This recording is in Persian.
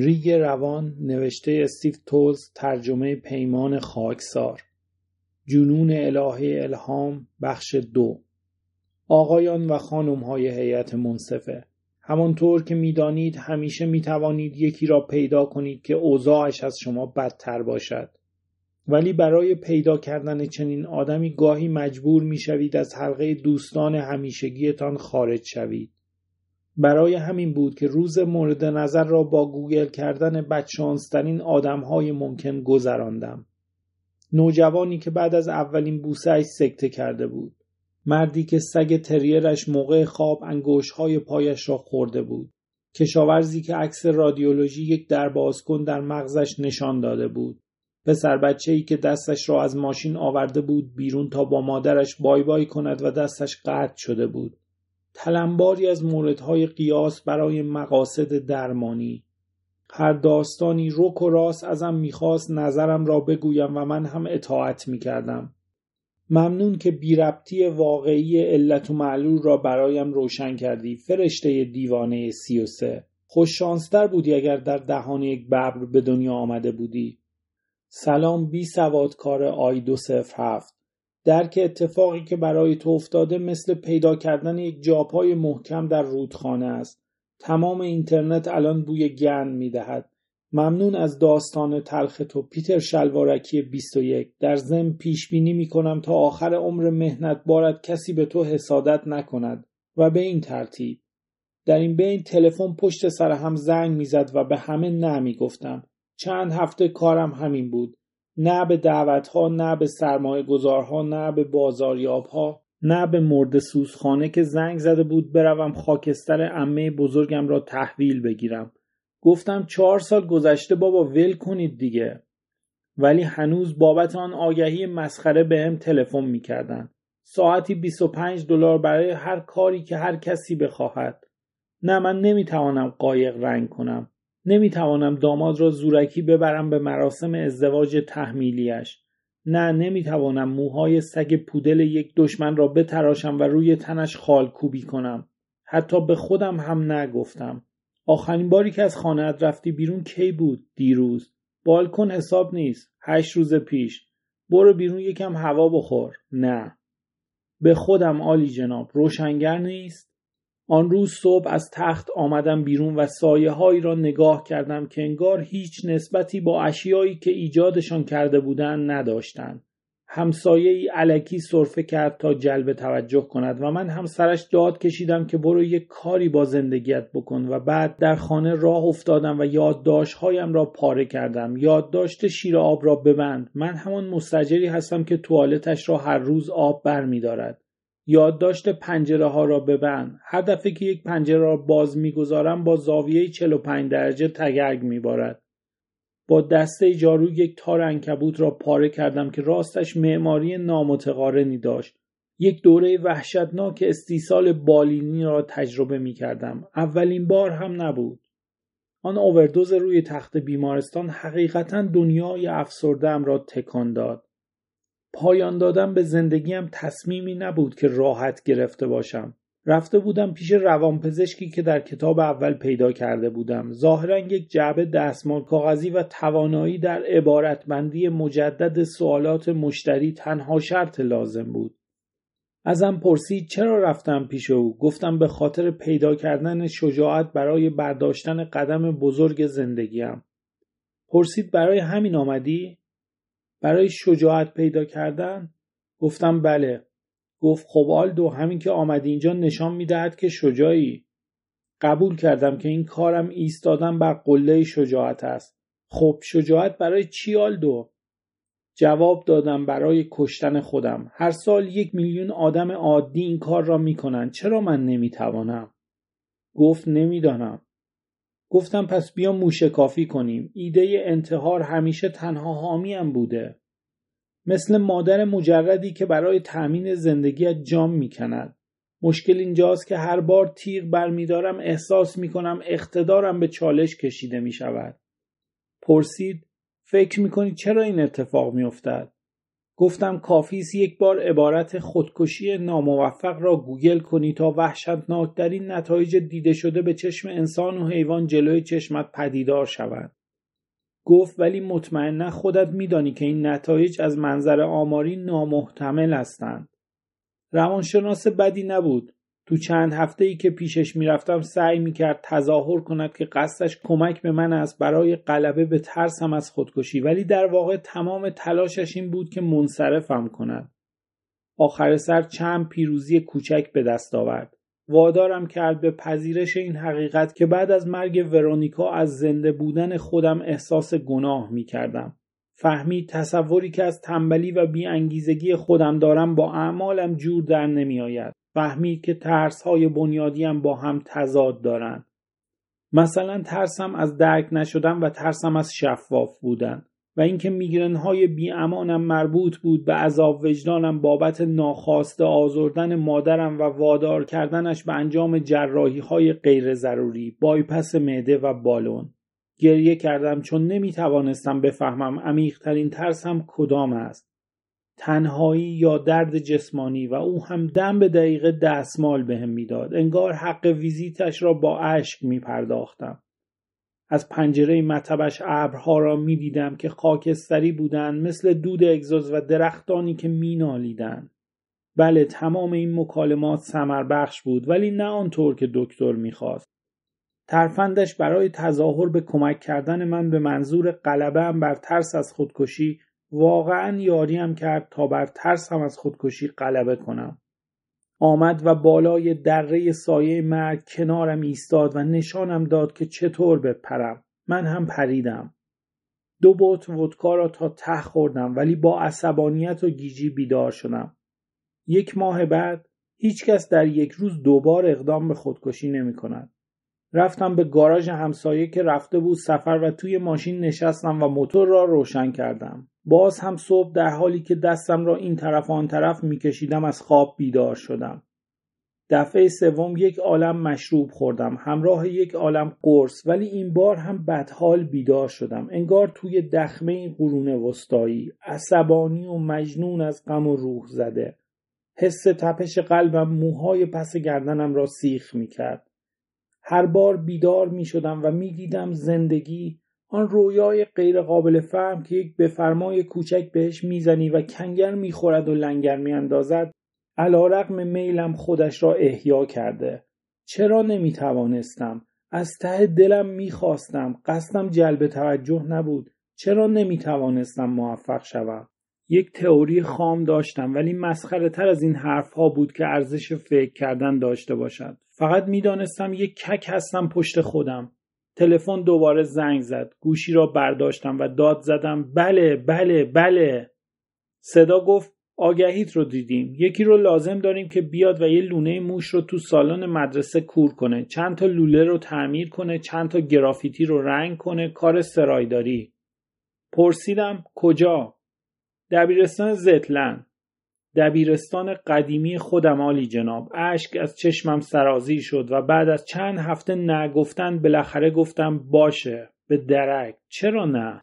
ریگ روان نوشته استیو تولز ترجمه پیمان خاکسار. جنون الهه الهام بخش دو. آقایان و خانم های هیئت منصفه. همانطور که می‌دانید همیشه می‌توانید یکی را پیدا کنید که اوضاعش از شما بدتر باشد. ولی برای پیدا کردن چنین آدمی گاهی مجبور می‌شوید از حلقه دوستان همیشگیتان خارج شوید. برای همین بود که روز مورد نظر را با گوگل کردن بدشانسترین آدم های ممکن گذراندم. نوجوانی که بعد از اولین بوسهش سکته کرده بود. مردی که سگ تریرش موقع خواب انگوش های پایش را خورده بود. کشاورزی که عکس رادیولوژی یک در بازکن در مغزش نشان داده بود. پسر بچه ای که دستش را از ماشین آورده بود بیرون تا با مادرش بای بای کند و دستش قطع شده بود. تلمباری از موردهای قیاس برای مقاصد درمانی. هر داستانی رک و راست ازم می‌خواست نظرم را بگویم و من هم اطاعت می‌کردم. ممنون که بیربطی واقعی علت و معلول را برایم روشن کردی فرشته دیوانه سی و سه. خوششانستر بودی اگر در دهان یک ببر به دنیا آمده بودی. سلام بی سوادکار آی دو هفت. درک اتفاقی که برای تو افتاده مثل پیدا کردن یک جاپای محکم در رودخانه است. تمام اینترنت الان بوی گند می‌دهد. ممنون از داستان تلخ تو پیتر شلوارکی 21 در ضمن پیش بینی می کنم تا آخر عمر مهنت بارد کسی به تو حسادت نکند. و به این ترتیب. در این بین تلفن پشت سر هم زنگ می‌زد و به همه نه گفتم چند هفته کارم همین بود. نه به دعوتها نه به سرمایه گذارها نه به بازاریابها نه به مرد سوزخانه که زنگ زده بود بروم خاکستر امه بزرگم را تحویل بگیرم. گفتم چهار سال گذشته بابا ول کنید دیگه. ولی هنوز بابت آن آگهی مسخره به هم تلفن می‌کردن. ساعتی 25 دلار برای هر کاری که هر کسی بخواهد. نه من نمی‌توانم قایق رنگ کنم. نمی‌توانم داماد را زورکی ببرم به مراسم ازدواج تحمیلیش نه نمی‌توانم موهای سگ پودل یک دشمن را بتراشم و روی تنش خال کوبی کنم. حتی به خودم هم نگفتم. آخرین باری که از خانه رفتی بیرون کی بود دیروز؟ بالکن حساب نیست. هشت روز پیش. برو بیرون یکم هوا بخور. نه. به خودم عالی جناب روشنگر نیست؟ آن روز صبح از تخت آمدم بیرون و سایه هایی را نگاه کردم که انگار هیچ نسبتی با اشیایی که ایجادشان کرده بودند نداشتند. همسایه ای علکی صرفه کرد تا جلب توجه کند و من هم سرش داد کشیدم که برو یک کاری با زندگیت بکن و بعد در خانه راه افتادم و یادداشتهایم را پاره کردم یادداشت شیر آب را ببند من همان مستجری هستم که توالتش را هر روز آب بر می دارد. یادداشت پنجره ها را ببند هر دفعه که یک پنجره را باز می‌گذارم با زاویه 45 درجه تگرگ میبارد با دسته جارو یک تار انکبوت را پاره کردم که راستش معماری نامتقارنی داشت یک دوره وحشتناک استیصال بالینی را تجربه می کردم. اولین بار هم نبود. آن اووردوز روی تخت بیمارستان حقیقتا دنیای افسردم را تکان داد. پایان دادن به زندگیم تصمیمی نبود که راحت گرفته باشم. رفته بودم پیش روانپزشکی که در کتاب اول پیدا کرده بودم. ظاهرا یک جعبه دستمال کاغذی و توانایی در عبارتبندی مجدد سوالات مشتری تنها شرط لازم بود. ازم پرسید چرا رفتم پیش او؟ گفتم به خاطر پیدا کردن شجاعت برای برداشتن قدم بزرگ زندگیم. پرسید برای همین آمدی؟ برای شجاعت پیدا کردن؟ گفتم بله. گفت خب آلدو همین که آمدی اینجا نشان می‌دهد که شجاعی. قبول کردم که این کارم ایستادن بر قله شجاعت است. خب شجاعت برای چی آلدو؟ جواب دادم برای کشتن خودم. هر سال یک میلیون آدم عادی این کار را می‌کنند چرا من نمی‌توانم؟ گفت نمی‌دانم. گفتم پس بیا موشکافی کنیم. ایده انتحار همیشه تنها حامیم بوده. مثل مادر مجردی که برای تأمین زندگیت جان می‌کند. مشکل اینجاست که هر بار تیغ برمیدارم احساس می‌کنم اقتدارم به چالش کشیده می‌شود. پرسید فکر می‌کنید چرا این اتفاق میافتد؟ گفتم کافیست یک بار عبارت خودکشی ناموفق را گوگل کنی تا وحشتناکترین نتایج دیده شده به چشم انسان و حیوان جلوی چشمت پدیدار شود. گفت ولی مطمئنا خودت میدانی که این نتایج از منظر آماری نامحتمل هستند. روانشناس بدی نبود. تو چند هفته ای که پیشش می‌رفتم سعی می‌کرد تظاهر کند که قصدش کمک به من است برای غلبه به ترسم از خودکشی ولی در واقع تمام تلاشش این بود که منصرفم کند. آخر سر چند پیروزی کوچک به دست آورد. وادارم کرد به پذیرش این حقیقت که بعد از مرگ ورونیکا از زنده بودن خودم احساس گناه می کردم. فهمید تصوری که از تنبلی و بیانگیزگی خودم دارم با اعمالم جور در نمی آید. فهمید که ترس های بنیادیم با هم تضاد دارند. مثلا ترسم از درک نشدن و ترسم از شفاف بودن و اینکه میگرن های بیامانم مربوط بود به عذاب وجدانم بابت ناخواسته آزردن مادرم و وادار کردنش به انجام جراحی های غیر ضروری بایپس معده و بالون گریه کردم چون نمی توانستم بفهمم عمیقترین ترسم کدام است تنهایی یا درد جسمانی و او هم دم به دقیقه دستمال بهم به می‌داد انگار حق ویزیتش را با اشک می پرداختم از پنجره مطبش ابرها را می دیدم که خاکستری بودند مثل دود اگزوز و درختانی که می نالیدن. بله تمام این مکالمات سمر بخش بود ولی نه آنطور که دکتر می‌خواست. ترفندش برای تظاهر به کمک کردن من به منظور غلبه بر ترس از خودکشی واقعا یاریم کرد تا بر ترسم از خودکشی غلبه کنم. آمد و بالای دره سایه مرگ کنارم ایستاد و نشانم داد که چطور بپرم. من هم پریدم. دو بوت ودکا را تا ته خوردم ولی با عصبانیت و گیجی بیدار شدم. یک ماه بعد هیچکس در یک روز دوبار اقدام به خودکشی نمی کند. رفتم به گاراژ همسایه که رفته بود سفر و توی ماشین نشستم و موتور را روشن کردم. باز هم صبح در حالی که دستم را این طرف آن طرف میکشیدم از خواب بیدار شدم. دفعه سوم یک عالم مشروب خوردم همراه یک عالم قرص ولی این بار هم بدحال بیدار شدم. انگار توی دخمه قرون وسطایی عصبانی و مجنون از غم و روح زده. حس تپش قلبم موهای پس گردنم را سیخ می‌کرد. هر بار بیدار می شدم و می دیدم زندگی آن رویای غیرقابل فهم که یک بفرمای کوچک بهش می‌زنی و کنگر می‌خورد و لنگر میاندازد رقم میلم خودش را احیا کرده. چرا نمی‌توانستم؟ از ته دلم می‌خواستم. قصدم جلب توجه نبود. چرا نمی‌توانستم موفق شوم؟ یک تئوری خام داشتم ولی مسخره تر از این حرف ها بود که ارزش فکر کردن داشته باشد. فقط می‌دانستم یک کک هستم پشت خودم. تلفن دوباره زنگ زد. گوشی را برداشتم و داد زدم. بله بله بله. صدا گفت آگهیت رو دیدیم. یکی رو لازم داریم که بیاد و یه لونه موش رو تو سالن مدرسه کور کنه. چند تا لوله رو تعمیر کنه چند تا گرافیتی رو رنگ کنه. کار سرایداری. پرسیدم کجا؟ دبیرستان زتلن دبیرستان قدیمی خودم عالی جناب. اشک از چشمم سرازی شد و بعد از چند هفته نگفتن بالاخره گفتم باشه به درک. چرا نه؟